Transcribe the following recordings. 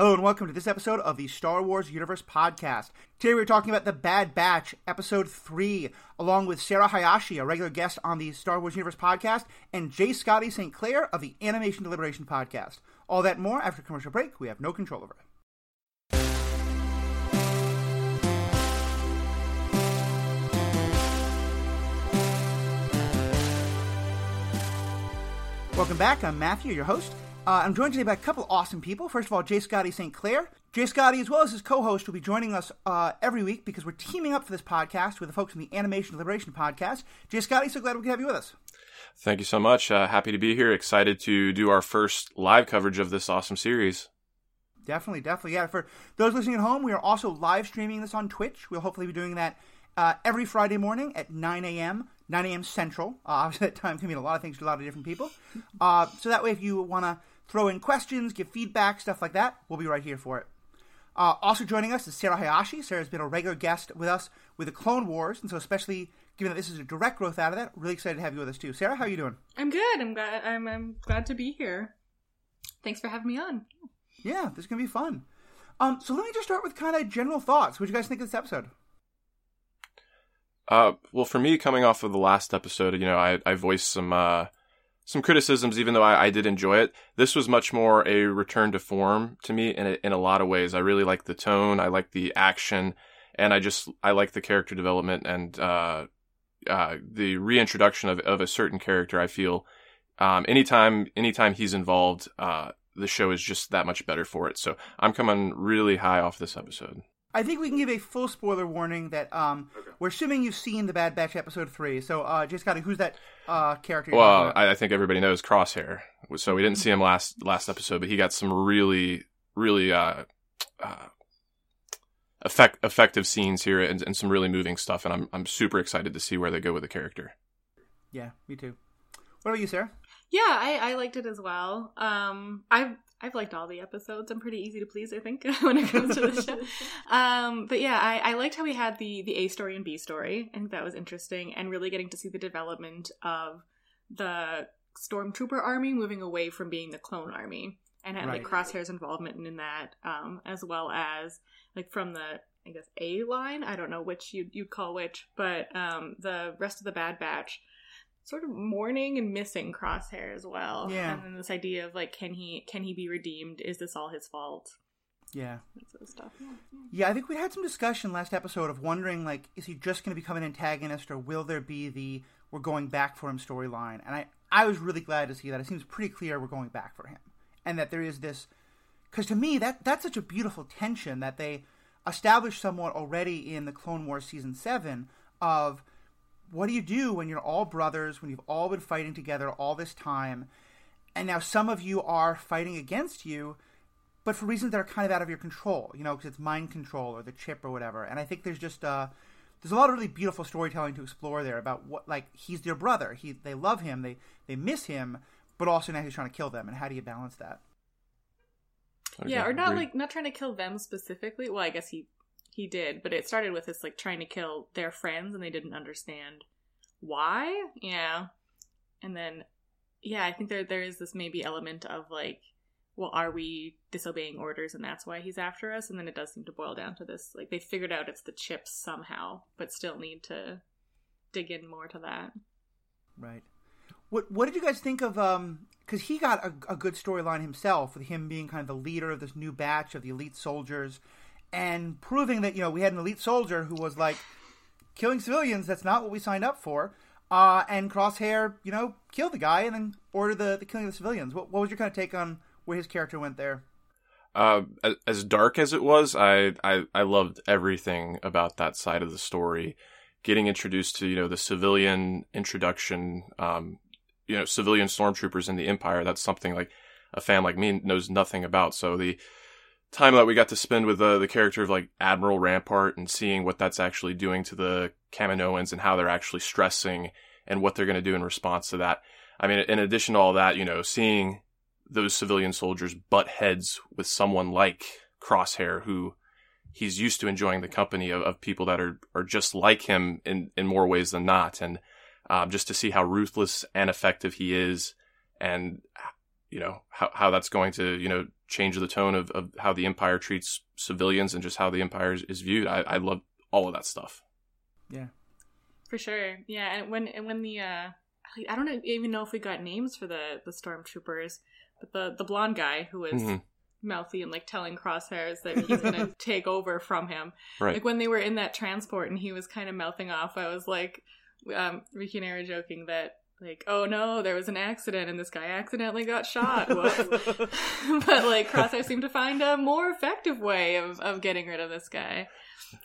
Hello and welcome to this episode of the Star Wars Universe Podcast. Today we're talking about The Bad Batch, Episode 3, along with Sarah Hayashi, a regular guest on the Star Wars Universe Podcast, and Jay Scotty St. Clair of the Animation Deliberation Podcast. All that more after commercial break. We have no control over it. Welcome back. I'm Matthew, your host. Uh, I'm joined today by a couple of awesome people. First of all, Jay Scotty St. Clair. Jay Scotty, as well as his co-host, will be joining us uh, every week because we're teaming up for this podcast with the folks from the Animation Deliberation Podcast. Jay Scotty, so glad we could have you with us. Thank you so much. Uh, happy to be here. Excited to do our first live coverage of this awesome series. Definitely, definitely. Yeah, for those listening at home, we are also live streaming this on Twitch. We'll hopefully be doing that uh, every Friday morning at 9 a.m., 9 a.m. Central. Uh, obviously, that time can mean a lot of things to a lot of different people. Uh, so that way, if you want to throw in questions, give feedback, stuff like that, we'll be right here for it. Uh, also joining us is Sarah Hayashi. Sarah's been a regular guest with us with the Clone Wars, and so especially given that this is a direct growth out of that, really excited to have you with us too. Sarah, how are you doing? I'm good. I'm glad. I'm, I'm glad to be here. Thanks for having me on. Yeah, this is gonna be fun. Um, so let me just start with kind of general thoughts. What do you guys think of this episode? Uh, well, for me, coming off of the last episode, you know, I, I voiced some uh, some criticisms, even though I, I, did enjoy it. This was much more a return to form to me in a, in a lot of ways. I really like the tone, I like the action, and I just I like the character development and uh, uh, the reintroduction of, of a certain character. I feel um, anytime anytime he's involved, uh, the show is just that much better for it. So I'm coming really high off this episode. I think we can give a full spoiler warning that um, okay. we're assuming you've seen the Bad Batch episode three. So, uh, just Scotty, who's that uh, character? Well, I, I, think everybody knows Crosshair. So we didn't see him last last episode, but he got some really, really uh, uh, effect, effective scenes here and, and some really moving stuff. And I'm I'm super excited to see where they go with the character. Yeah, me too. What about you, Sarah? Yeah, I, I liked it as well. Um, I've I've liked all the episodes. I'm pretty easy to please, I think, when it comes to the show. Um, but yeah, I, I liked how we had the the A story and B story. I think that was interesting, and really getting to see the development of the stormtrooper army moving away from being the clone army, and had right. like Crosshair's involvement in that, um, as well as like from the I guess A line. I don't know which you'd, you'd call which, but um, the rest of the Bad Batch sort of mourning and missing Crosshair as well. Yeah. And then this idea of like, can he can he be redeemed? Is this all his fault? Yeah. That sort of stuff. Yeah. yeah, I think we had some discussion last episode of wondering like, is he just going to become an antagonist, or will there be the we're going back for him storyline? And I I was really glad to see that. It seems pretty clear we're going back for him, and that there is this because to me that that's such a beautiful tension that they established somewhat already in the Clone Wars season seven of what do you do when you're all brothers, when you've all been fighting together all this time, and now some of you are fighting against you, but for reasons that are kind of out of your control, you know, because it's mind control or the chip or whatever. And I think there's just uh, there's a lot of really beautiful storytelling to explore there about what like he's their brother, he they love him, they they miss him, but also now he's trying to kill them, and how do you balance that? Yeah, or not like not trying to kill them specifically. Well, I guess he he did, but it started with this like trying to kill their friends and they didn't understand why. Yeah. And then yeah, I think there there is this maybe element of like well, are we disobeying orders and that's why he's after us? And then it does seem to boil down to this like they figured out it's the chips somehow, but still need to dig in more to that. Right. What what did you guys think of um because he got a, a good storyline himself with him being kind of the leader of this new batch of the elite soldiers and proving that you know we had an elite soldier who was like killing civilians. That's not what we signed up for. Uh, and Crosshair, you know, killed the guy and then ordered the, the killing of the civilians. What, what was your kind of take on where his character went there? Uh, as dark as it was, I, I I loved everything about that side of the story. Getting introduced to you know the civilian introduction, um, you know, civilian stormtroopers in the Empire. That's something like a fan like me knows nothing about. So the time that we got to spend with uh, the character of like Admiral Rampart and seeing what that's actually doing to the Kaminoans and how they're actually stressing and what they're going to do in response to that. I mean, in addition to all that, you know, seeing those civilian soldiers butt heads with someone like Crosshair, who he's used to enjoying the company of, of people that are, are just like him in, in more ways than not. And um, just to see how ruthless and effective he is and, you know, how, how that's going to, you know, change the tone of, of how the Empire treats civilians and just how the Empire is, is viewed. I, I love all of that stuff. Yeah, for sure. Yeah, and when and when the uh, I don't even know if we got names for the the stormtroopers, but the the blonde guy who was. Mm-hmm. Mouthy and like telling Crosshairs that he's gonna take over from him. Right. Like when they were in that transport and he was kind of mouthing off, I was like, um, Ricky and I were joking that like, oh no, there was an accident and this guy accidentally got shot. but like Crosshair seemed to find a more effective way of, of getting rid of this guy.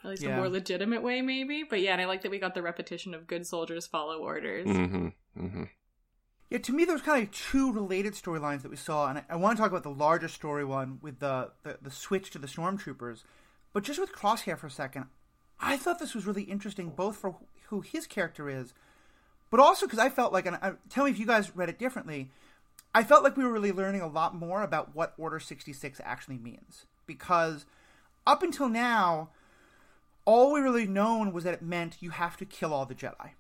At least yeah. a more legitimate way, maybe. But yeah, and I like that we got the repetition of good soldiers follow orders. Mm-hmm. Mm-hmm. Yeah, to me, there was kind of two related storylines that we saw, and I, I, want to talk about the larger story one with the, the, the switch to the stormtroopers. But just with Crosshair for a second, I thought this was really interesting, both for who his character is, but also because I felt like, and I, tell me if you guys read it differently, I felt like we were really learning a lot more about what Order 66 actually means. Because up until now, all we really known was that it meant you have to kill all the Jedi.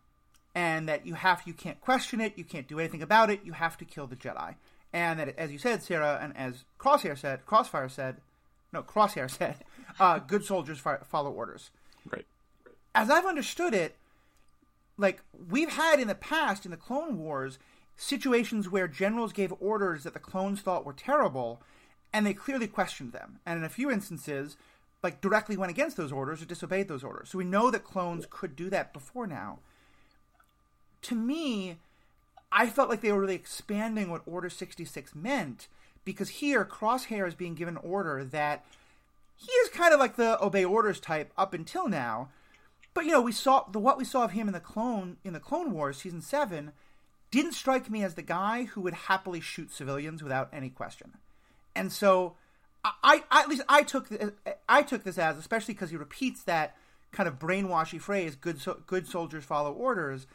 And that you have you can't question it, you can't do anything about it, you have to kill the Jedi. And that as you said, Sarah, and as Crosshair said, Crossfire said, no, Crosshair said, uh, good soldiers follow orders. Right. As I've understood it, like we've had in the past in the Clone Wars situations where generals gave orders that the clones thought were terrible, and they clearly questioned them, and in a few instances, like directly went against those orders or disobeyed those orders. So we know that clones could do that before now. To me, I felt like they were really expanding what Order 66 meant because here Crosshair is being given order that he is kind of like the obey orders type up until now, but you know, we saw the what we saw of him in the clone in the Clone Wars season seven didn't strike me as the guy who would happily shoot civilians without any question. And so, I, I at least I took I took this as, especially because he repeats that kind of brainwashy phrase, "Good so, good soldiers follow orders."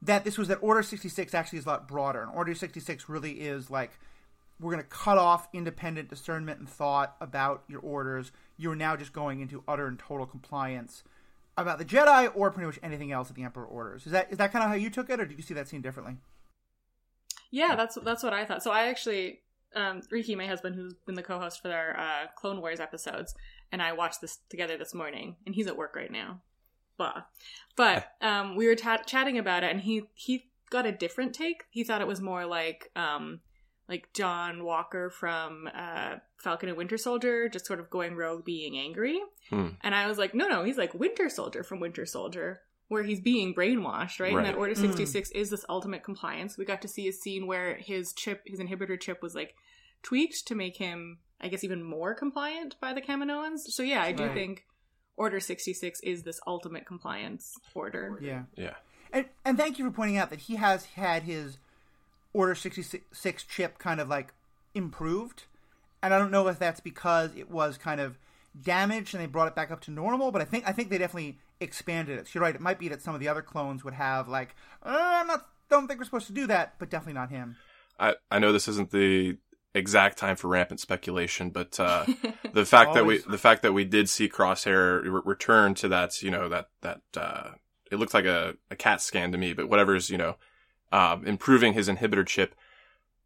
That this was that Order sixty six actually is a lot broader, and Order sixty six really is like we're going to cut off independent discernment and thought about your orders. You're now just going into utter and total compliance about the Jedi or pretty much anything else that the Emperor orders. Is that is that kind of how you took it, or did you see that scene differently? Yeah, that's that's what I thought. So I actually, um, Riki, my husband, who's been the co-host for our uh, Clone Wars episodes, and I watched this together this morning, and he's at work right now. Blah. But um, we were t- chatting about it, and he he got a different take. He thought it was more like um, like John Walker from uh, Falcon and Winter Soldier, just sort of going rogue, being angry. Hmm. And I was like, no, no, he's like Winter Soldier from Winter Soldier, where he's being brainwashed, right? right. And that Order 66 mm. is this ultimate compliance. We got to see a scene where his chip, his inhibitor chip was like tweaked to make him, I guess, even more compliant by the Kaminoans. So yeah, I do right. think Order 66 is this ultimate compliance order. Yeah. Yeah. And, and thank you for pointing out that he has had his Order 66 chip kind of like improved. And I don't know if that's because it was kind of damaged and they brought it back up to normal, but I think I think they definitely expanded it. So you're right, it might be that some of the other clones would have like uh, I'm not don't think we're supposed to do that, but definitely not him. I I know this isn't the exact time for rampant speculation, but uh, the fact that we the fact that we did see Crosshair re- return to that, you know, that that uh, it looks like a, a CAT scan to me, but whatever's you know um, improving his inhibitor chip.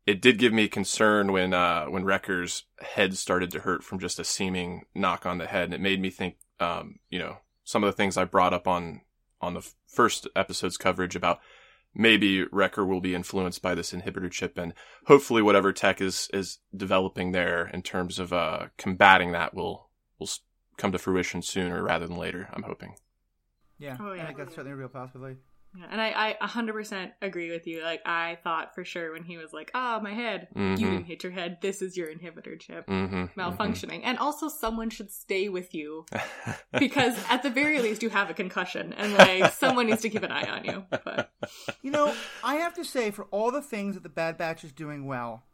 It did give me concern when uh, when Wrecker's head started to hurt from just a seeming knock on the head, and it made me think, um, you know, some of the things I brought up on on the first episode's coverage about maybe Wrecker will be influenced by this inhibitor chip, and hopefully whatever tech is is developing there in terms of uh, combating that will will come to fruition sooner rather than later. I'm hoping. Yeah, oh, yeah. I think that's certainly a real possibility. Yeah, and I, I 100% agree with you. Like, I thought for sure when he was like, ah, oh, my head, mm-hmm. you didn't hit your head. This is your inhibitor chip mm-hmm, mm-hmm. malfunctioning. Mm-hmm. And also, someone should stay with you because at the very least, you have a concussion and like someone needs to keep an eye on you. But, you know, I have to say, for all the things that the Bad Batch is doing well,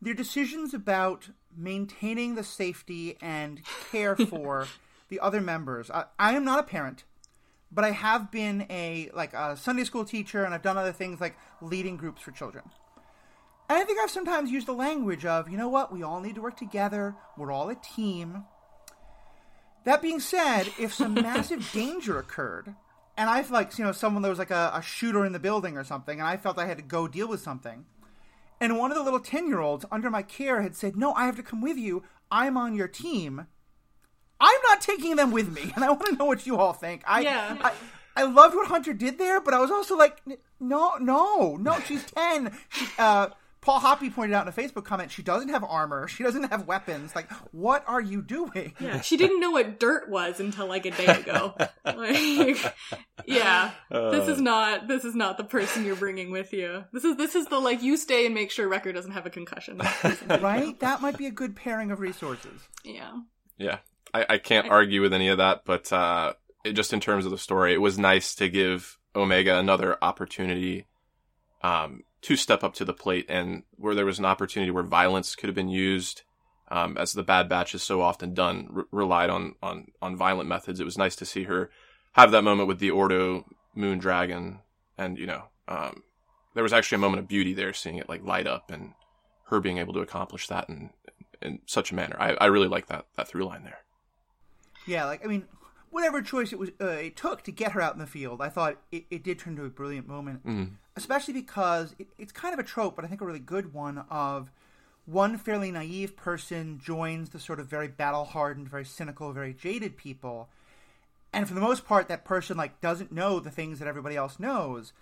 their decisions about maintaining the safety and care for the other members. I, I am not a parent but I have been a like a Sunday school teacher, and I've done other things like leading groups for children. And I think I've sometimes used the language of, you know what, we all need to work together. We're all a team. That being said, if some massive danger occurred, and I felt like, you know, someone there was like a, a shooter in the building or something, and I felt I had to go deal with something, And one of the little 10 year olds under my care had said, No, I have to come with you. I'm on your team. I'm not taking them with me. And I want to know what you all think. I, Yeah. I, I loved what Hunter did there, but I was also like, no, no, no, she's 10. She, uh, Paul Hoppy pointed out in a Facebook comment, she doesn't have armor. She doesn't have weapons. Like, what are you doing? Yeah, she didn't know what dirt was until like a day ago. like, yeah, this is not this is not the person you're bringing with you. This is this is the like you stay and make sure Wrecker doesn't have a concussion. Right? That might be a good pairing of resources. Yeah. Yeah, I, I can't argue with any of that, but uh, it, just in terms of the story, it was nice to give Omega another opportunity um, to step up to the plate, and where there was an opportunity where violence could have been used, um, as the Bad Batch is so often done, re- relied on on on violent methods. It was nice to see her have that moment with the Ordo Moon Dragon, and you know, um, there was actually a moment of beauty there, seeing it like light up, and her being able to accomplish that in in such a manner. I, I really like that that through line there. Yeah, like I mean, whatever choice it was, uh, it took to get her out in the field, I thought it, it did turn into a brilliant moment. Mm. Especially because it, it's kind of a trope, but I think a really good one of one fairly naive person joins the sort of very battle hardened, very cynical, very jaded people, and for the most part, that person like doesn't know the things that everybody else knows.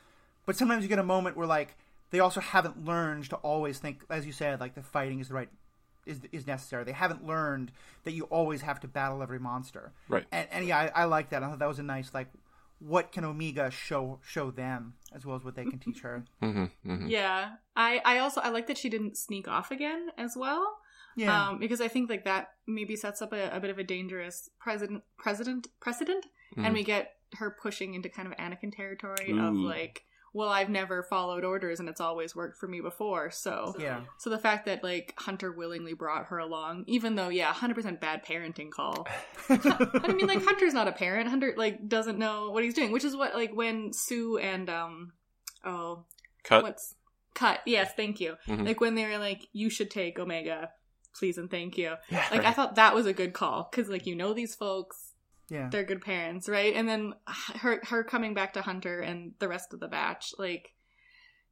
But sometimes you get a moment where like they also haven't learned to always think, as you said, like the fighting is the right is is necessary. They haven't learned that you always have to battle every monster. Right. And, and yeah, I, I like that. I thought that was a nice like, what can Omega show show them as well as what they can teach her. hmm hmm Yeah. I I also I like that she didn't sneak off again as well. Yeah. Um, because I think like that maybe sets up a, a bit of a dangerous president precedent precedent, Mhm. and we get her pushing into kind of Anakin territory of like, well, I've never followed orders and it's always worked for me before, so yeah. so the fact that like Hunter willingly brought her along, even though yeah, hundred percent bad parenting call. I mean, like Hunter's not a parent. Hunter like doesn't know what he's doing, which is what like when Suu and um oh Cut. what's cut yes thank you Mhm. like when they were like you should take Omega please and thank you Yeah, like I thought that was a good call because like you know these folks Yeah. they're good parents right and then her her coming back to Hunter and the rest of the batch like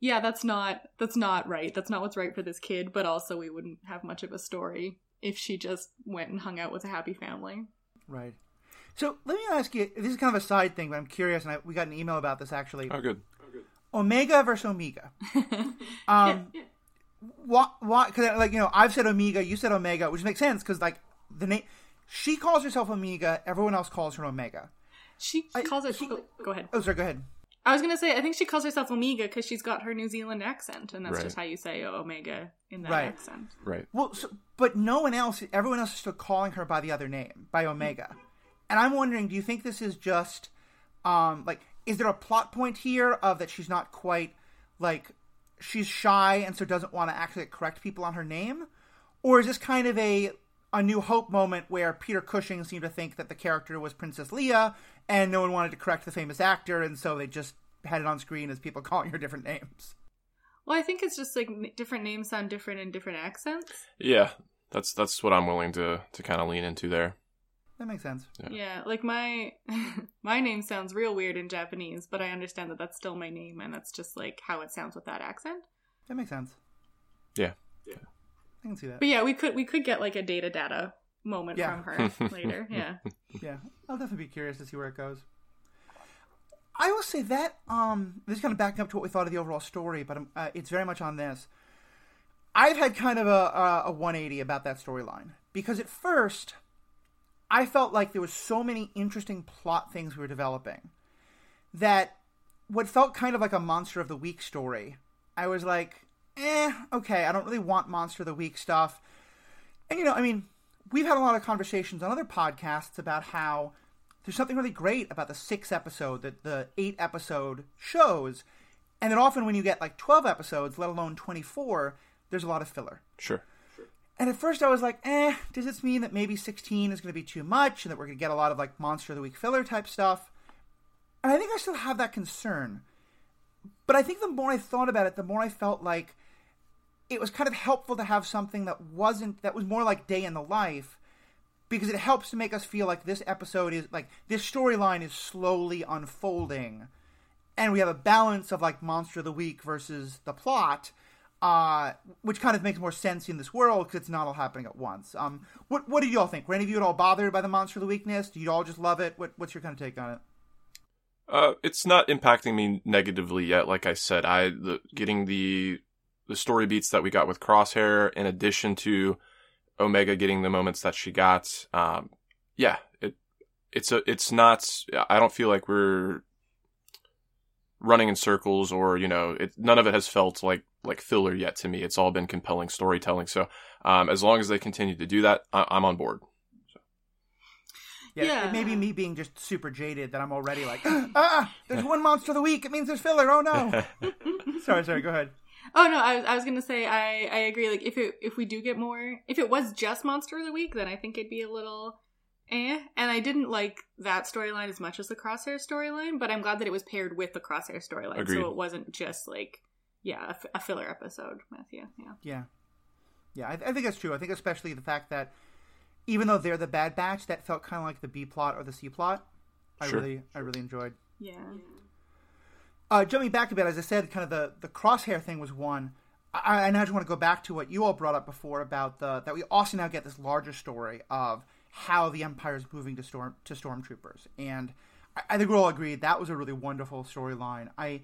yeah that's not that's not right that's not what's right for this kid but also we wouldn't have much of a story if she just went and hung out with a happy family Right. So let me ask you. This is kind of a side thing, but I'm curious, and I, we got an email about this actually. oh, good. Oh, good. Omega versus Omega. Um, what? What? Because like you know, I've said Omega, you said Omega, which makes sense because like the name. She calls herself Omega. Everyone else calls her Omega. she I- calls it oh, go ahead Oh, sorry. Go ahead. I was gonna say, I think she calls herself Omega because she's got her New Zealand accent, and that's Right. just how you say Omega in that Right. accent. Right. Well, so, but no one else. Everyone else is still calling her by the other name, by Omega. And I'm wondering, do you think this is just, um, like, is there a plot point here of that she's not quite like she's shy and so doesn't want to actually correct people on her name, or is this kind of a a New Hope moment where Peter Cushing seemed to think that the character was Princess Leia, and no one wanted to correct the famous actor, and so they just had it on screen as people calling her different names. Well, I think it's just like different names sound different in different accents. Yeah, that's that's what I'm willing to to kind of lean into there. That makes sense. Yeah. Yeah, like my my name sounds real weird in Japanese, but I understand that that's still my name, and that's just like how it sounds with that accent. That makes sense. Yeah. Yeah. I can see that. But yeah, we could we could get like a data data moment Yeah. from her later. Yeah. Yeah, I'll definitely be curious to see where it goes. I will say that um, this is kind of backing up to what we thought of the overall story, but um, uh, it's very much on this. I've had kind of a, a, a 180 about that storyline because at first I felt like there was so many interesting plot things we were developing that what felt kind of like a monster of the week story, I was like, eh, okay, I don't really want monster of the week stuff. And you know, I mean, we've had a lot of conversations on other podcasts about how there's something really great about the six episode, the, the eight episode shows, and that often when you get like 12 episodes, let alone 24, there's a lot of filler. Sure. And at first I was like, eh, does this mean that maybe 16 is going to be too much and that we're going to get a lot of like Monster of the Week filler type stuff? And I think I still have that concern. But I think the more I thought about it, the more I felt like it was kind of helpful to have something that wasn't, that was more like day in the life because it helps to make us feel like this episode is like this storyline is slowly unfolding and we have a balance of like monster of the week versus the plot uh, which kind of makes more sense in this world because it's not all happening at once. Um, what what did you all think? Were any of you at all bothered by the monster of the weakness? Do you all just love it? What what's your kind of take on it? Uh, it's not impacting me negatively yet. Like I said, I the, getting the the story beats that we got with Crosshair, in addition to Omega getting the moments that she got. Um, yeah, it it's a it's not. I don't feel like we're running in circles or you know it, none of it has felt like like filler yet to me it's all been compelling storytelling so um, as long as they continue to do that I, am on board so. yeah, yeah, it may be me being just super jaded that i'm already like ah there's one monster of the week it means there's filler oh no sorry sorry go ahead Oh no, I was, I was gonna say I, I agree. Like if it if we do get more, if it was just monster of the week, then I think it'd be a little eh. And I didn't like that storyline as much as the Crosshair storyline, but I'm glad that it was paired with the Crosshair storyline, so it wasn't just like yeah a, a, filler episode. Matthew, yeah, yeah, yeah. I, I think that's true. I think especially the fact that even though they're the Bad Batch, that felt kind of like the B plot or the C plot. I sure. really, I really enjoyed. Yeah. Uh, jumping back a bit, as I said, kind of the the crosshair thing was one. I, I now just want to go back to what you all brought up before about the that we also now get this larger story of how the Empire is moving to storm to stormtroopers, and I, I think we're all agreed that was a really wonderful storyline. I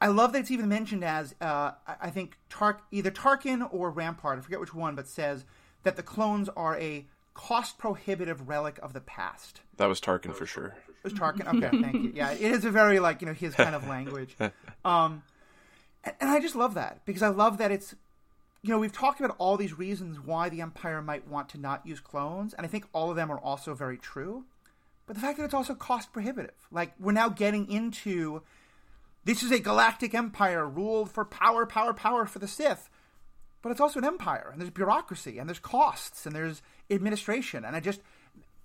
I love that it's even mentioned as uh, I think Tark either Tarkin or Rampart, I forget which one, but says that the clones are a cost prohibitive relic of the past. That was Tarkin for sure. Tarkin. Okay, thank you. Yeah, it is a very like you know his kind of language. Um, and, and I just love that because I love that it's you know, we've talked about all these reasons why the Empire might want to not use clones, and I think all of them are also very true. But the fact that it's also cost prohibitive. Like, we're now getting into this is a galactic empire ruled for power, power, power for the Sith. But it's also an empire, and there's bureaucracy, and there's costs, and there's administration. And I just,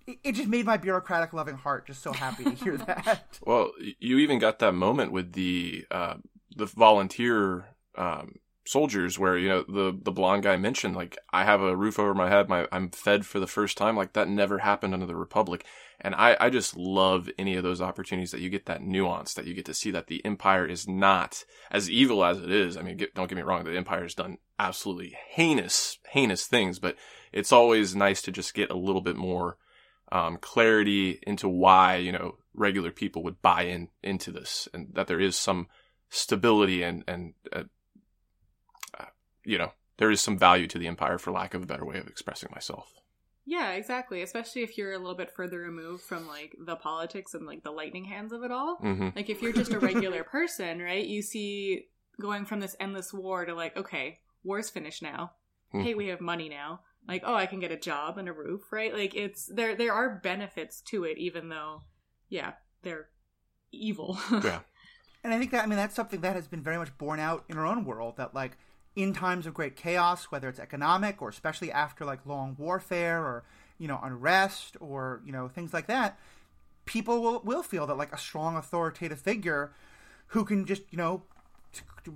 it just made my bureaucratic loving heart just so happy to hear that. well, you even got that moment with the uh, the volunteer um, soldiers where you know the the blonde guy mentioned like I have a roof over my head, my I'm fed for the first time. Like that never happened under the Republic, and I I just love any of those opportunities that you get that nuance that you get to see that the Empire is not as evil as it is. I mean, get, don't get me wrong, the Empire has done absolutely heinous heinous things, but it's always nice to just get a little bit more um, clarity into why you know regular people would buy in into this and that there is some stability and and uh, you know, there is some value to the empire for lack of a better way of expressing myself. Yeah, exactly. Especially if you're a little bit further removed from like the politics and like the lightning hands of it all. Mm-hmm. Like if you're just a regular person, right? You see going from this endless war to like, okay, war's finished now. Mm-hmm. Hey, we have money now. Like, oh, I can get a job and a roof, right? Like it's there there are benefits to it even though yeah, they're evil. yeah. And I think that I mean that's something that has been very much borne out in our own world that like in times of great chaos, whether it's economic or especially after like long warfare or you know unrest or you know things like that, people will will feel that like a strong authoritative figure who can just you know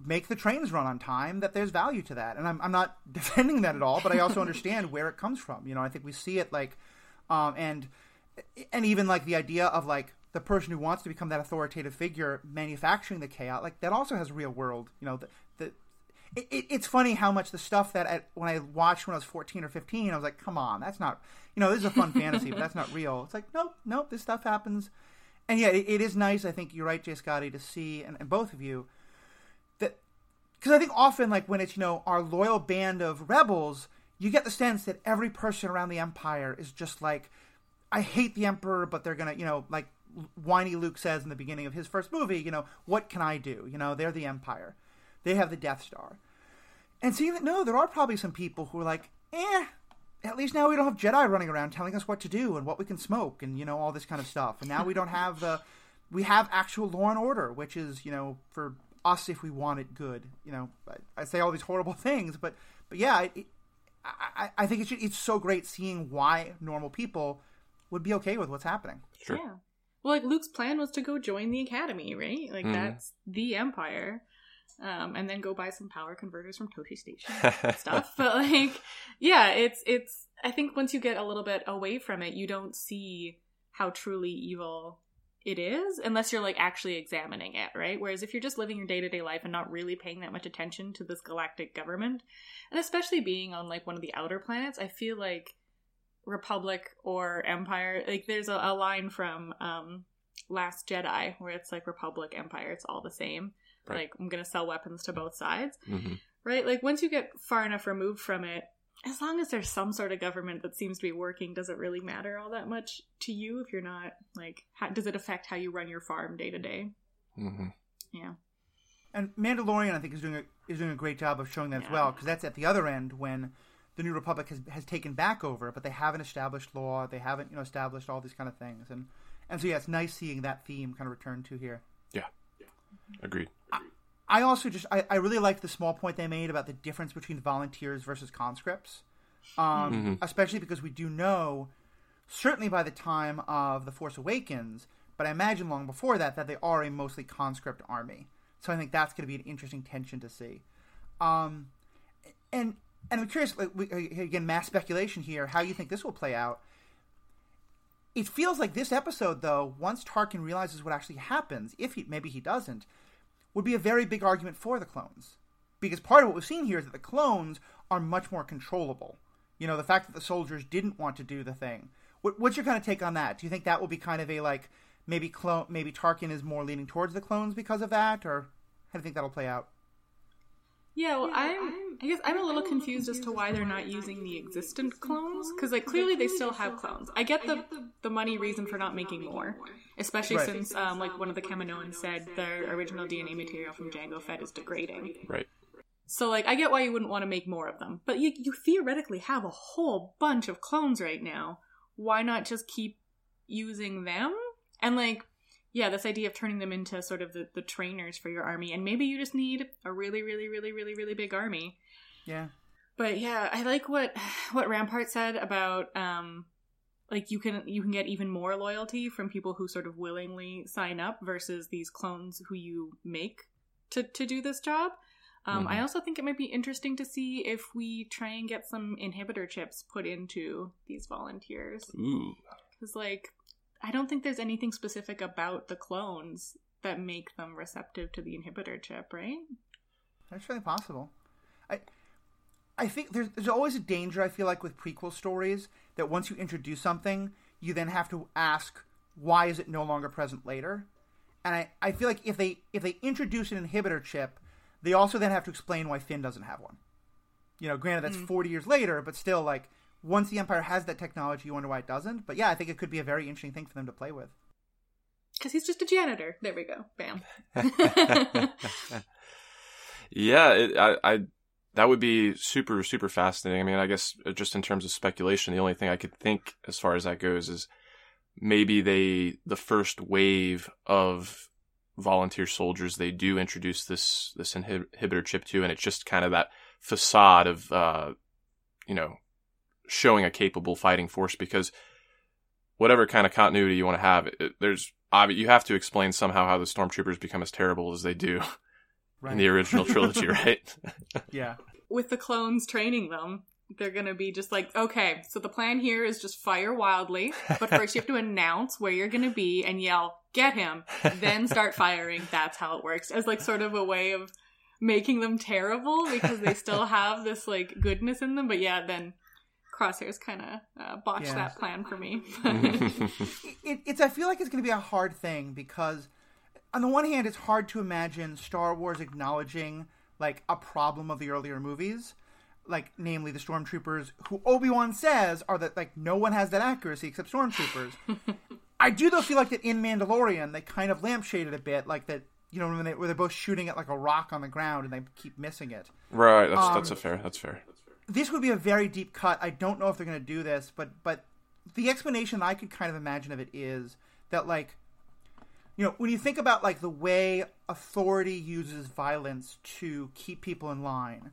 make the trains run on time that there's value to that and I'm, I'm not defending that at all but i also understand where it comes from you know i think we see it like um, and and even like the idea of like the person who wants to become that authoritative figure manufacturing the chaos like that also has real world you know the, the it, it, it's funny how much the stuff that I, when I watched when I was 14 or 15, I was like, come on, that's not, you know, this is a fun fantasy, but that's not real. It's like, nope, nope, this stuff happens. And yeah, it, it is nice, I think you're right, Jay Scotty, to see, and, and both of you, because I think often, like, when it's, you know, our loyal band of rebels, you get the sense that every person around the Empire is just like, I hate the Emperor, but they're gonna, you know, like whiny Luke says in the beginning of his first movie, you know, what can I do? You know, they're the Empire. They have the Death Star. And seeing that, no, there are probably some people who are like, eh, at least now we don't have Jedi running around telling us what to do and what we can smoke and, you know, all this kind of stuff. And now we don't have the, we have actual law and order, which is, you know, for us if we want it good. You know, I, I say all these horrible things, but, but yeah, it, I, I think it's, it's so great seeing why normal people would be okay with what's happening. Sure. Yeah. Well, like Luke's plan was to go join the academy, right? Like mm. that's the Empire um, and then go buy some power converters from Tosche Station stuff. But like, yeah, it's it's. I think once you get a little bit away from it, you don't see how truly evil it is unless you're like actually examining it, right? Whereas if you're just living your day-to-day life and not really paying that much attention to this galactic government, and especially being on like one of the outer planets, I feel like Republic or Empire, like there's a, a line from um Last Jedi where it's like Republic, Empire, it's all the same. Right. Like I'm to sell weapons to both sides, hmm right? Like once you get far enough removed from it, as long as there's some sort of government that seems to be working, does it really matter all that much to you if you're not like how, does it affect how you run your farm day to day? hmm Yeah. And Mandalorian, I think, is doing a, is doing a great job of showing that as well, because that's at the other end when the New Republic has, has taken back over, but they haven't established law, they haven't you know established all these kind of things, and and so yeah, it's nice seeing that theme kind of return to here. Yeah. Agreed. Agreed. I also just I, I really liked the small point they made about the difference between volunteers versus conscripts, um, Mhm. especially because we do know, certainly by the time of the Force Awakens, but I imagine long before that that they are a mostly conscript army. So I think that's going to be an interesting tension to see. Um, and and I'm curious, like, we, again, mass speculation here, how you think this will play out. It feels like this episode, though, once Tarkin realizes what actually happens, if he maybe he doesn't, would be a very big argument for the clones. Because part of what we've seen here is that the clones are much more controllable. You know, the fact that the soldiers didn't want to do the thing. What, what's your kind of take on that? Do you think that will be kind of a like maybe clone maybe Tarkin is more leaning towards the clones because of that, or how do you think that'll play out? Yeah, well, I'm. I guess I'm a little confused as to why they're not using the existent clones because, like, clearly they still have clones. I get the the money reason for not making more, especially Right. since, um, like, one of the Kaminoans said their original DNA material from Jango Fett is degrading. Right. So, like, I get why you wouldn't want to make more of them, but you you theoretically have a whole bunch of clones right now. Why not just keep using them? And like, yeah, this idea of turning them into sort of the, the trainers for your army, and maybe you just need a really, really, really, really, really big army. Yeah. But yeah, I like what what Rampart said about um like you can you can get even more loyalty from people who sort of willingly sign up versus these clones who you make to to do this job. Um, I Mhm. also think it might be interesting to see if we try and get some inhibitor chips put into these volunteers because like I don't think there's anything specific about the clones that make them receptive to the inhibitor chip, right? That's really possible. I I think there's there's always a danger I feel like with prequel stories that once you introduce something, you then have to ask why is it no longer present later? And I, I feel like if they if they introduce an inhibitor chip, they also then have to explain why Finn doesn't have one. You know, granted that's hmm. 40 years later, but still like once the Empire has that technology, you wonder why it doesn't. But yeah, I think it could be a very interesting thing for them to play with. Because he's just a janitor. There we go. Bam. yeah, it, I, I that would be super super fascinating. I mean, I guess uh, just in terms of speculation, the only thing I could think as far as that goes is maybe they the first wave of volunteer soldiers they do introduce this this inhibitor chip to, and it's just kind of that facade of uh, you know showing a capable fighting force because whatever kind of continuity you want to have, it, there's obvi- you have to explain somehow how the stormtroopers become as terrible as they do Right. in the original trilogy, right? yeah. With the clones training them, they're going to be just like, okay, so the plan here is just fire wildly, but first you have to announce where you're going to be and yell, get him, then start firing. That's how it works. As like sort of a way of making them terrible because they still have this like goodness in them. But yeah, then Crosshairs kind of uh, botched Yeah. that plan for me. it, it's I feel like it's going to be a hard thing because on the one hand it's hard to imagine Star Wars acknowledging like a problem of the earlier movies like namely the stormtroopers who Obi-Wan says are that like no one has that accuracy except stormtroopers. I do though feel like that in Mandalorian they kind of lampshaded a bit like that you know when they where they're both shooting at like a rock on the ground and they keep missing it. right. That's Um, that's a fair. That's fair. This would be a very deep cut. I don't know if they're going to do this, but but the explanation I could kind of imagine of it is that like you know when you think about like the way authority uses violence to keep people in line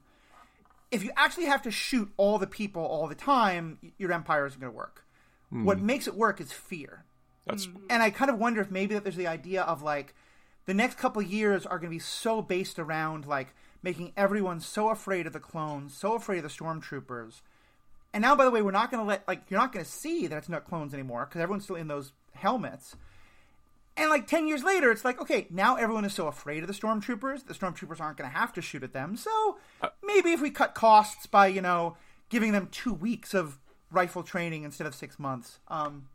if you actually have to shoot all the people all the time your empire isn't going to work hmm. what makes it work is fear. That's hmm. and I kind of wonder if maybe that there's the idea of like the next couple of years are going to be so based around like making everyone so afraid of the clones, so afraid of the stormtroopers. And now, by the way, we're not going to let like you're not going to see that it's not clones anymore because everyone's still in those helmets. And like 10 years later, it's like, okay, now everyone is so afraid of the stormtroopers, the stormtroopers aren't going to have to shoot at them. So maybe if we cut costs by, you know, giving them two weeks of rifle training instead of six months. Um,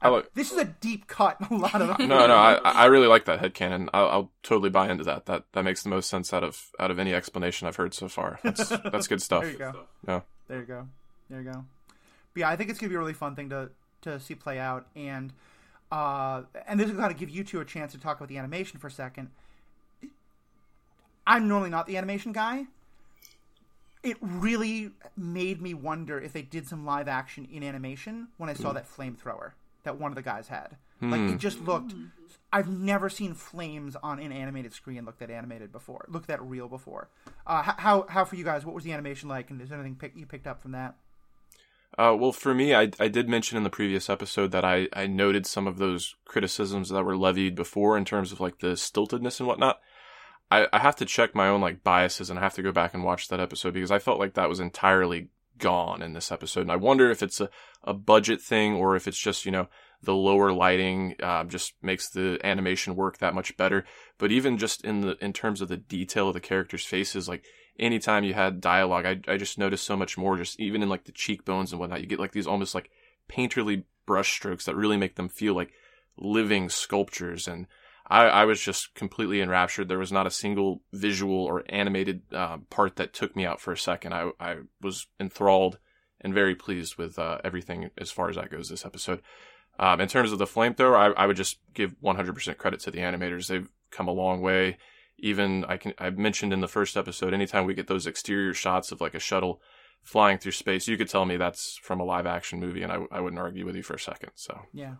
I like, this is a deep cut. A lot of no, no, I, I really like that headcanon. I'll, I'll totally buy into that. That that makes the most sense out of out of any explanation I've heard so far. That's that's good stuff. There you go. Yeah. There you go. There you go. But yeah, I think it's gonna be a really fun thing to to see play out, and uh, and this is going to give you two a chance to talk about the animation for a second. I'm normally not the animation guy. It really made me wonder if they did some live action in animation when I saw that flamethrower that one of the guys had. Like it just looked. I've never seen flames on an animated screen look that animated before. Look that real before. Uh, how how for you guys? What was the animation like? And is there anything pick, you picked up from that? Uh, well, for me, I, I did mention in the previous episode that I, I noted some of those criticisms that were levied before in terms of like the stiltedness and whatnot. I, I have to check my own like biases and I have to go back and watch that episode because I felt like that was entirely gone in this episode. And I wonder if it's a, a budget thing or if it's just, you know, the lower lighting uh, just makes the animation work that much better. But even just in the in terms of the detail of the characters' faces, like anytime you had dialogue, I I just noticed so much more. Just even in like the cheekbones and whatnot, you get like these almost like painterly brush strokes that really make them feel like living sculptures. And I I was just completely enraptured. There was not a single visual or animated uh, part that took me out for a second. I I was enthralled and very pleased with uh, everything as far as that goes this episode. Um, in terms of the flamethrower, I, I would just give 100% credit to the animators. They've come a long way. Even I can I mentioned in the first episode, anytime we get those exterior shots of like a shuttle flying through space, you could tell me that's from a live action movie, and I, I wouldn't argue with you for a second. So Yeah.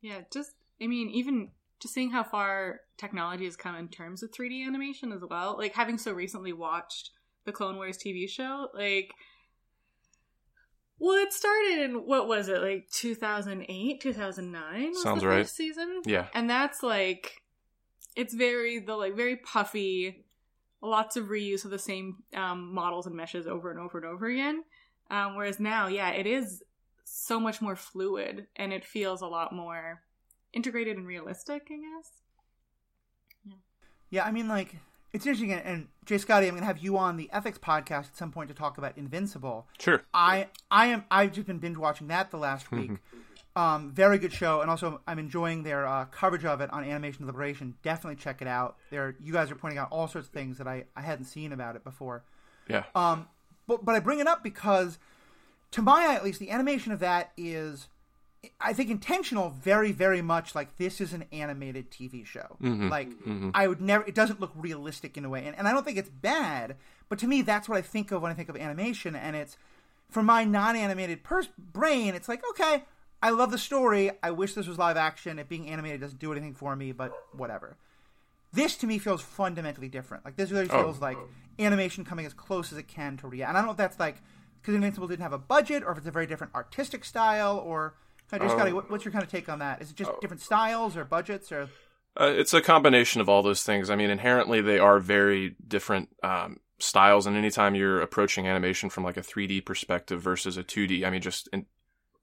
Yeah, just I mean, even just seeing how far technology has come in terms of 3D animation as well. Like having so recently watched the Clone Wars TV show, like well, it started in what was it like 2008, 2009? Was Sounds the right. First season, yeah, and that's like it's very the like very puffy, lots of reuse of the same um, models and meshes over and over and over again. Um, whereas now, yeah, it is so much more fluid and it feels a lot more integrated and realistic, I guess. Yeah, Yeah, I mean, like, it's interesting. And, and Jay Scotty, I'm going to have you on the Ethics podcast at some point to talk about Invincible. sure. I, I am, I've just been binge watching that the last week. um, very good show, and also I'm enjoying their uh, coverage of it on Animation Deliberation. Definitely check it out. There, you guys are pointing out all sorts of things that I, I hadn't seen about it before. Yeah, Um, but but I bring it up because, to my eye at least, the animation of that is, I think, intentional. Very very much like this is an animated TV show. Mm-hmm. Like mm-hmm. I would never. It doesn't look realistic in a way, and, and I don't think it's bad. But to me, that's what I think of when I think of animation, and it's for my non-animated pers- brain. It's like okay, I love the story. I wish this was live action. It being animated doesn't do anything for me, but whatever this to me feels fundamentally different. Like this really Oh. feels like animation coming as close as it can to reality. And I don't know if that's like because Invincible didn't have a budget, or if it's a very different artistic style, or I just. Scotty, what, what's your kind of take on that? Is it just different styles or budgets or? Uh, it's a combination of all those things. I mean, inherently they are very different um, styles, and anytime you're approaching animation from like a 3D perspective versus a 2D, I mean, just in,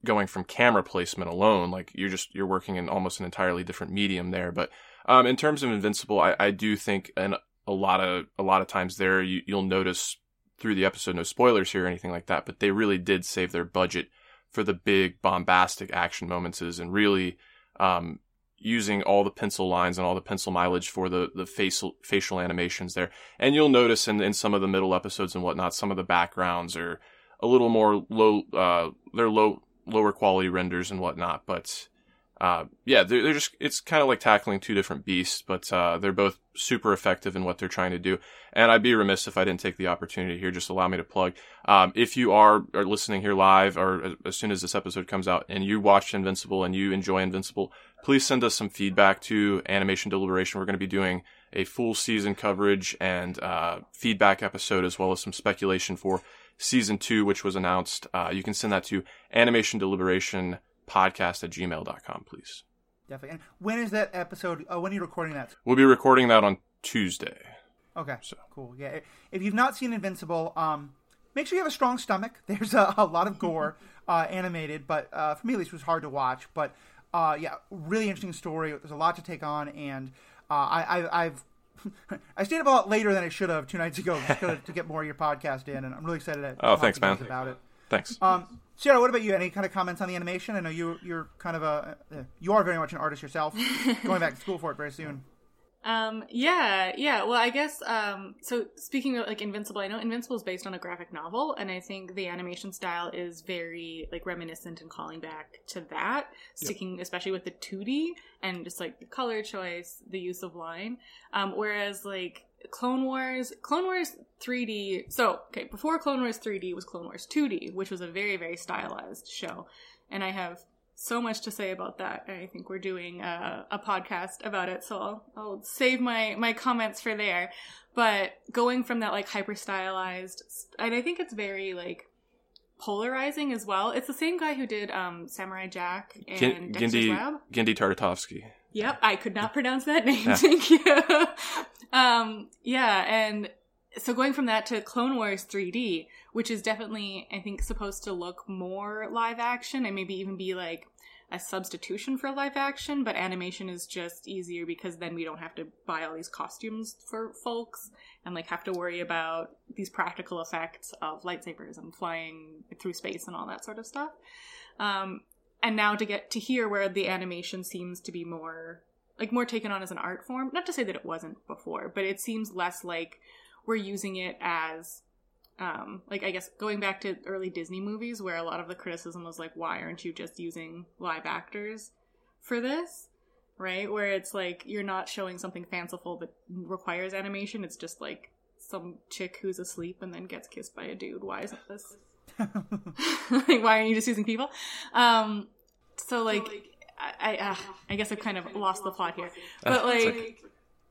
going from camera placement alone, like you're just you're working in almost an entirely different medium there. But um, in terms of Invincible, I, I do think, and a lot of a lot of times there, you, you'll notice through the episode, no spoilers here or anything like that, but they really did save their budget for the big bombastic action moments is and really um, using all the pencil lines and all the pencil mileage for the the facial facial animations there. And you'll notice in in some of the middle episodes and whatnot, some of the backgrounds are a little more low. Uh, they're low lower quality renders and whatnot, but. Uh, yeah, they're, they're just, it's kind of like tackling two different beasts, but, uh, they're both super effective in what they're trying to do. And I'd be remiss if I didn't take the opportunity here, just allow me to plug. Um, if you are, are listening here live or as- soon as this episode comes out and you watched Invincible and you enjoy Invincible, please send us some feedback to Animation Deliberation. We're going to be doing a full season coverage and, uh, feedback episode as well as some speculation for season two, which was announced. Uh, you can send that to animation deliberation podcast at gmail.com, please. Definitely. And when is that episode? Uh, when are you recording that? We'll be recording that on Tuesday. Okay, So- cool. Yeah, if you've not seen Invincible, um, make sure you have a strong stomach. There's a, a lot of gore uh, animated, but uh, for me at least, it was hard to watch. But uh, yeah, really interesting story. There's a lot to take on, and uh, I, I, I've I stayed up a lot later than I should have two nights ago to, to get more of your podcast in, and I'm really excited to Oh, thanks, to you guys man. about it. Thanks. Um, Sarah, what about you? Any kind of comments on the animation? I know you you're kind of a uh, you are very much an artist yourself. going back to school for it very soon. Um, yeah, yeah. Well, I guess, um, so speaking of like Invincible, I know Invincible is based on a graphic novel, and I think the animation style is very like reminiscent and calling back to that, sticking especially with the 2D and just like the color choice, the use of line. Um, whereas like Clone Wars, Clone Wars 3D, so, okay, before Clone Wars 3D was Clone Wars 2D, which was a very, very stylized show. And I have so much to say about that. and I think we're doing a, a podcast about it, so I'll, I'll save my, my comments for there. But going from that like hyper stylized, and I think it's very like polarizing as well. It's the same guy who did um, Samurai Jack and Dexter's Gindi Lab. Genndy Tartakovsky. Yep, I could not pronounce that name. Yeah. Thank you. um, yeah, and so going from that to Clone Wars 3D, which is definitely, I think, supposed to look more live action and maybe even be like a substitution for live action, but animation is just easier because then we don't have to buy all these costumes for folks and like have to worry about these practical effects of lightsabers and flying through space and all that sort of stuff. Um, and now to get to here where the animation seems to be more like more taken on as an art form. Not to say that it wasn't before but it seems less like we're using it as um like i guess going back to early disney movies where a lot of the criticism was like why aren't you just using live actors for this? Right? Where it's like you're not showing something fanciful that requires animation. It's just like some chick who's asleep and then gets kissed by a dude. Why isn't this? Like why aren't you just using people? Um so like i i, uh, I guess i've kind of lost the plot here. But It's like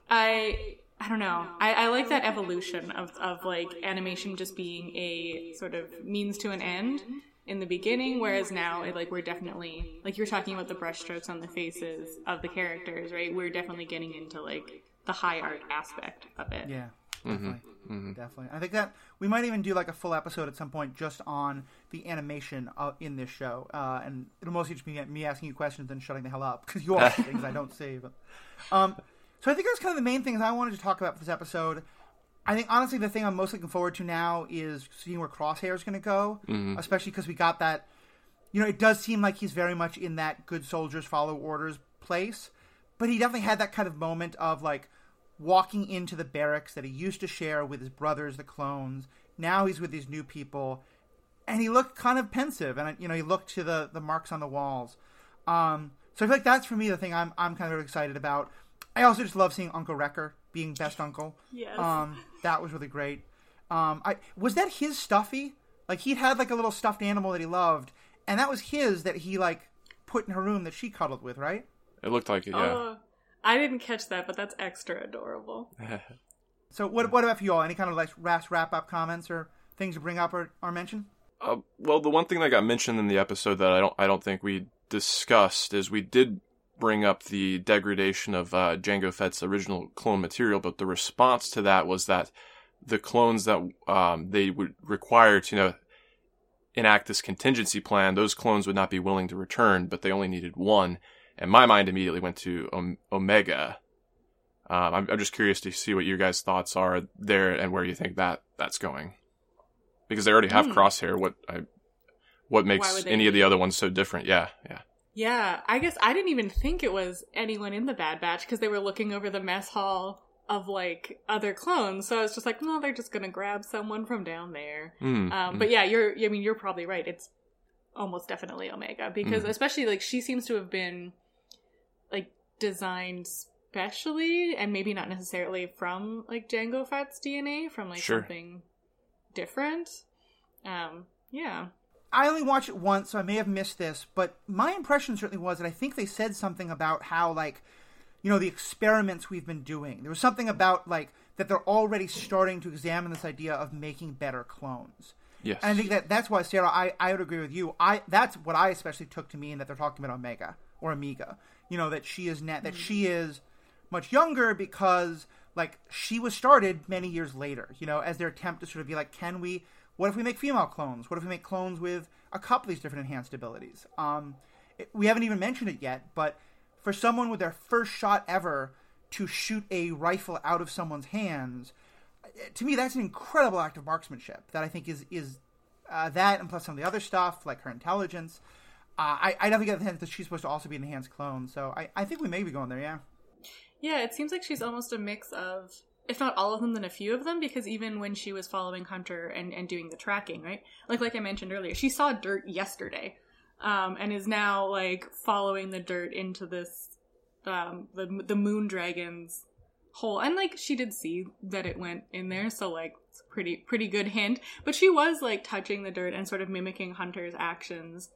i i don't know. I, I like that evolution of of like animation just being a sort of means to an end in the beginning whereas now it, like we're definitely like you're talking about the brushstrokes on the faces of the characters right? We're definitely getting into like the high art aspect of it. Yeah, Mm-hmm. Definitely, definitely. I think that we might even do like a full episode at some point just on the animation uh, in this show, uh, and it'll mostly just be me asking you questions and shutting the hell up because you all see things I don't see. But, um, so I think that's kind of the main things I wanted to talk about for this episode. I think honestly, the thing I'm most looking forward to now is seeing where Crosshair is going to go, especially because we got that. You know, it does seem like he's very much in that good soldiers follow orders place, but he definitely had that kind of moment of like walking into the barracks that he used to share with his brothers, the clones. Now he's with these new people, and he looked kind of pensive, and you know he looked to the the marks on the walls. Um, so I feel like that's for me the thing I'm I'm kind of excited about. I also just love seeing Uncle Wrecker being best uncle. Yes. Um, that was really great. Um, I was that his stuffy? Like he had like a little stuffed animal that he loved, and that was his that he like put in her room that she cuddled with, right? It looked like it, yeah. Oh, I didn't catch that, but that's extra adorable. So what what about for you all? Any kind of like last wrap up comments or things to bring up or, or mention? Uh, well, the one thing that got mentioned in the episode that I don't I don't think we discussed is we did bring up the degradation of uh, Jango Fett's original clone material, but the response to that was that the clones that um, they would require to you know enact this contingency plan, those clones would not be willing to return, but they only needed one. And my mind immediately went to Om- Omega. Um, I'm, I'm just curious to see what your guys' thoughts are there and where you think that that's going because they already have Hmm. crosshair. What I, what makes any of the other ones so different? Yeah, yeah. Yeah, I guess I didn't even think it was anyone in the Bad Batch because they were looking over the mess hall of like other clones. So I was just like, no, they're just gonna grab someone from down there. Mm, Um, mm. But yeah, you're. I mean, you're probably right. It's almost definitely Omega because Mhm. especially like she seems to have been designed specially and maybe not necessarily from like Jango Fett's DNA from like Sure. something different. Um, yeah. I only watched it once, so I may have missed this, but my impression certainly was that I think they said something about how, like, you know, the experiments we've been doing. There was something about, like, that they're already starting to examine this idea of making better clones. yes. And I think that that's why, Sarah, I, I would agree with you. I That's what I especially took to mean that they're talking about Omega or Amiga. You know, that she is net, that she is much younger because, like, she was started many years later, you know, as their attempt to sort of be like, can we, what if we make female clones? What if we make clones with a couple of these different enhanced abilities? Um, we haven't even mentioned it yet, but for someone with their first shot ever to shoot a rifle out of someone's hands, to me that's an incredible act of marksmanship that I think is is uh, that and plus some of the other stuff like her intelligence. Uh, I I definitely get the sense that she's supposed to also be an enhanced clone, so I I think we may be going there. Yeah. Yeah, it seems like she's almost a mix of, if not all of them, then a few of them. Because even when she was following Hunter and and doing the tracking, right? Like like I mentioned earlier, she saw dirt yesterday, um, and is now like following the dirt into this um the the moon dragons hole and like she did see that it went in there so like pretty pretty good hint but she was like touching the dirt and sort of mimicking hunter's actions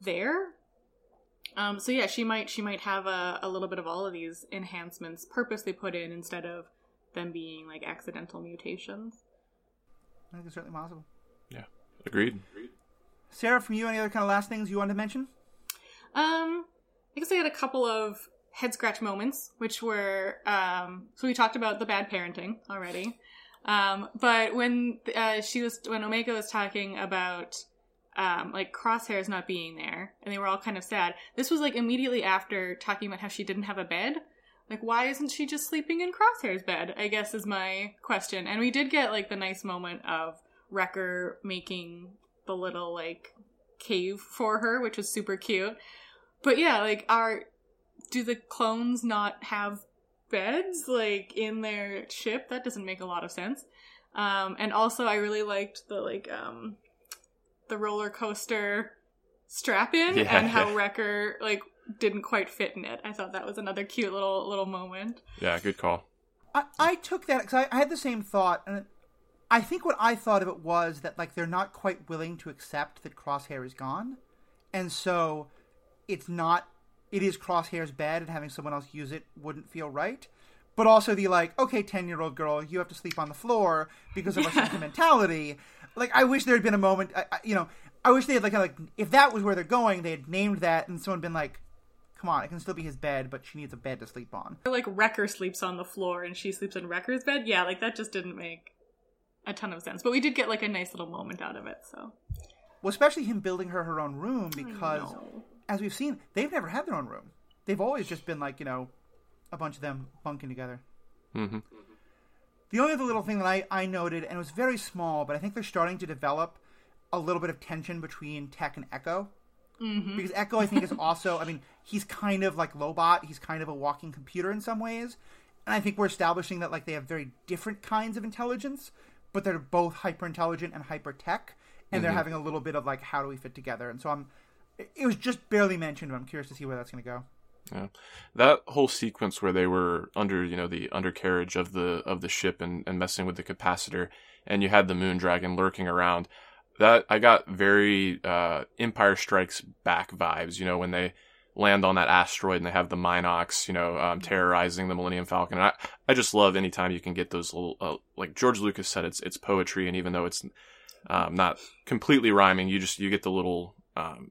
there um so yeah she might she might have a, a little bit of all of these enhancements purposely put in instead of them being like accidental mutations I think it's certainly possible. Yeah, agreed. Sarah, from you, any other kind of last things you wanted to mention? Um, I guess I had a couple of head scratch moments, which were um, so we talked about the bad parenting already. Um, but when uh, she was when Omega was talking about um, like crosshairs not being there, and they were all kind of sad. This was like immediately after talking about how she didn't have a bed. Like, why isn't she just sleeping in Crosshair's bed? I guess is my question. And we did get like the nice moment of Wrecker making the little like cave for her, which was super cute. But yeah, like are do the clones not have beds like in their ship? That doesn't make a lot of sense. Um and also I really liked the like um the roller coaster strap in Yeah. and how Wrecker like didn't quite fit in it. I thought that was another cute little little moment. Yeah, good call. I, I took that because I, I had the same thought, and I think what I thought of it was that like they're not quite willing to accept that Crosshair is gone, and so it's not. It is Crosshair's bed, and having someone else use it wouldn't feel right. But also the like, okay, ten year old girl, you have to sleep on the floor because of our sentimentality. Like, I wish there had been a moment. I, I, you know, I wish they had like, kind of like if that was where they're going, they had named that, and someone been like, come on, it can still be his bed, but she needs a bed to sleep on. Or like Wrecker sleeps on the floor and she sleeps in Wrecker's bed. Yeah, like that just didn't make a ton of sense. But we did get like a nice little moment out of it. So Well, especially him building her her own room because, as we've seen, they've never had their own room. They've always just been like you know, a bunch of them bunking together. hmm The only other little thing that I, I noted, and it was very small, but I think they're starting to develop a little bit of tension between Tech and Echo. Mm-hmm. Because Echo, I think, is also, I mean, he's kind of like Lobot. He's kind of a walking computer in some ways. And I think we're establishing that, like, they have very different kinds of intelligence, but they're both hyper intelligent and hyper tech. And they're having a little bit of, like, how do we fit together? And so I'm, it was just barely mentioned, but I'm curious to see where that's going to go. Yeah, that whole sequence where they were under, you know, the undercarriage of the of the ship and, and messing with the capacitor, and you had the moon dragon lurking around. That I got very uh, Empire Strikes Back vibes. You know, when they land on that asteroid and they have the mynocks, you know, um, terrorizing the Millennium Falcon. And I I just love anytime you can get those little, uh, like George Lucas said, it's it's poetry, and even though it's um, not completely rhyming, you just you get the little um,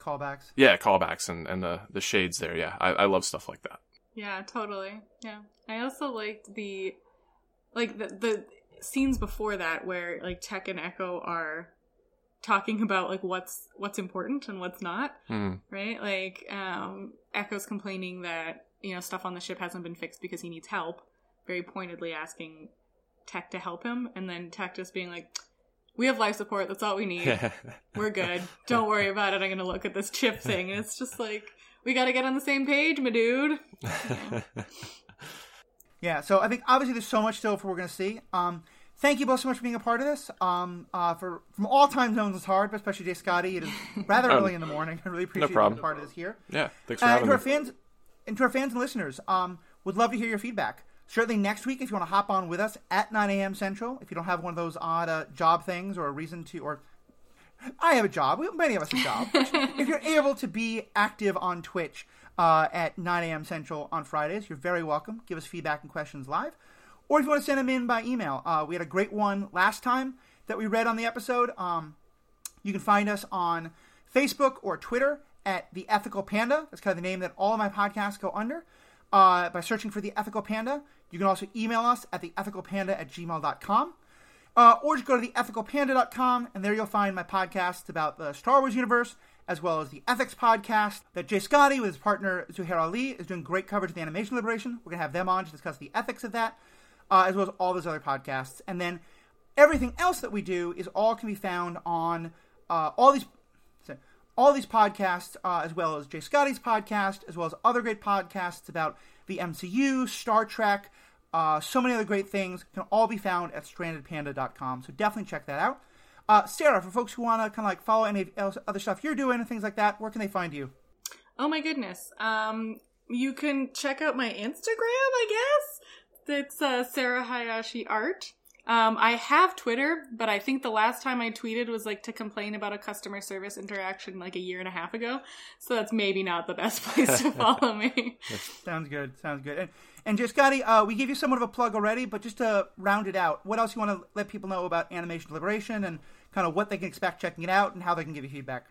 Callbacks. yeah callbacks and, and the the shades there. Yeah, I, I love stuff like that. Yeah, totally. Yeah. I also liked the like the the scenes before that where like Tech and Echo are talking about like what's what's important and what's not, Hmm. right? Like um Echo's complaining that, you know, stuff on the ship hasn't been fixed because he needs help, very pointedly asking Tech to help him and then Tech just being like we have life support, that's all we need. We're good. Don't worry about it. I'm going to look at this chip thing. And it's just like we got to get on the same page, my dude. Yeah, so I think obviously there's so much still for we're going to see. Um, thank you both so much for being a part of this. Um, uh, for from all time zones, it's hard, but especially J Scotty. It is rather Um, early in the morning. I really appreciate you being a part of this here. yeah, thanks for Uh, and having to our fans, and to our fans and listeners, um, would love to hear your feedback. Certainly next week, if you want to hop on with us at 9 a.m. Central, if you don't have one of those odd uh, job things or a reason to, or I have a job. Many of us have jobs. if you're able to be active on Twitch uh, at 9 a.m. Central on Fridays, you're very welcome. Give us feedback and questions live. Or if you want to send them in by email, uh, we had a great one last time that we read on the episode. Um, you can find us on Facebook or Twitter at The Ethical Panda. That's kind of the name that all of my podcasts go under. Uh, by searching for The Ethical Panda. You can also email us at theethicalpanda at gmail.com. Uh, or just go to theethicalpanda.com, and there you'll find my podcasts about the Star Wars universe, as well as the Ethics podcast that J Scotty with his partner Zuhair Ali is doing great coverage of the Animation Deliberation. We're going to have them on to discuss the ethics of that, uh, as well as all those other podcasts. And then everything else that we do is all can be found on uh, all these all these podcasts, uh, as well as J Scotty's podcast, as well as other great podcasts about the MCU, Star Trek, uh, so many other great things, can all be found at strandedpanda.com. So definitely check that out. Uh, Sarah, for folks who want to kind of like follow any other stuff you're doing and things like that, where can they find you? Oh my goodness. Um, you can check out my Instagram, I guess. It's uh, Sarah Hayashi Art. Um, I have Twitter, but I think the last time I tweeted was like to complain about a customer service interaction like a year and a half ago. So that's maybe not the best place to follow me. Sounds good. Sounds good. And, and Scotty, uh, we gave you somewhat of a plug already, but just to round it out, what else you want to let people know about Animation Deliberation and kind of what they can expect checking it out and how they can give you feedback?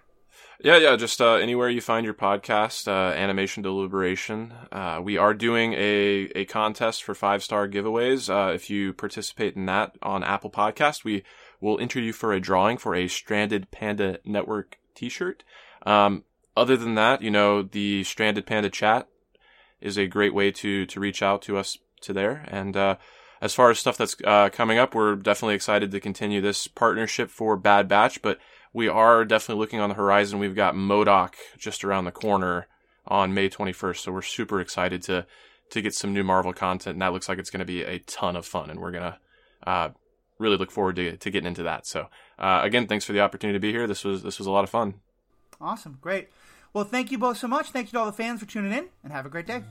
Yeah, yeah, just uh, anywhere you find your podcast, uh, Animation Deliberation. Uh, we are doing a, a contest for five star giveaways. Uh, if you participate in that on Apple Podcast, we will enter you for a drawing for a Stranded Panda Network t shirt. Um, other than that, you know, the Stranded Panda chat is a great way to, to reach out to us to there. And, uh, as far as stuff that's uh, coming up, we're definitely excited to continue this partnership for Bad Batch, but we are definitely looking on the horizon. We've got MODOK just around the corner on May 21st, so we're super excited to to get some new Marvel content, and that looks like it's going to be a ton of fun, and we're gonna uh, really look forward to to getting into that. So uh, again, thanks for the opportunity to be here. This was this was a lot of fun. Awesome, great. Well, thank you both so much. Thank you to all the fans for tuning in, and have a great day.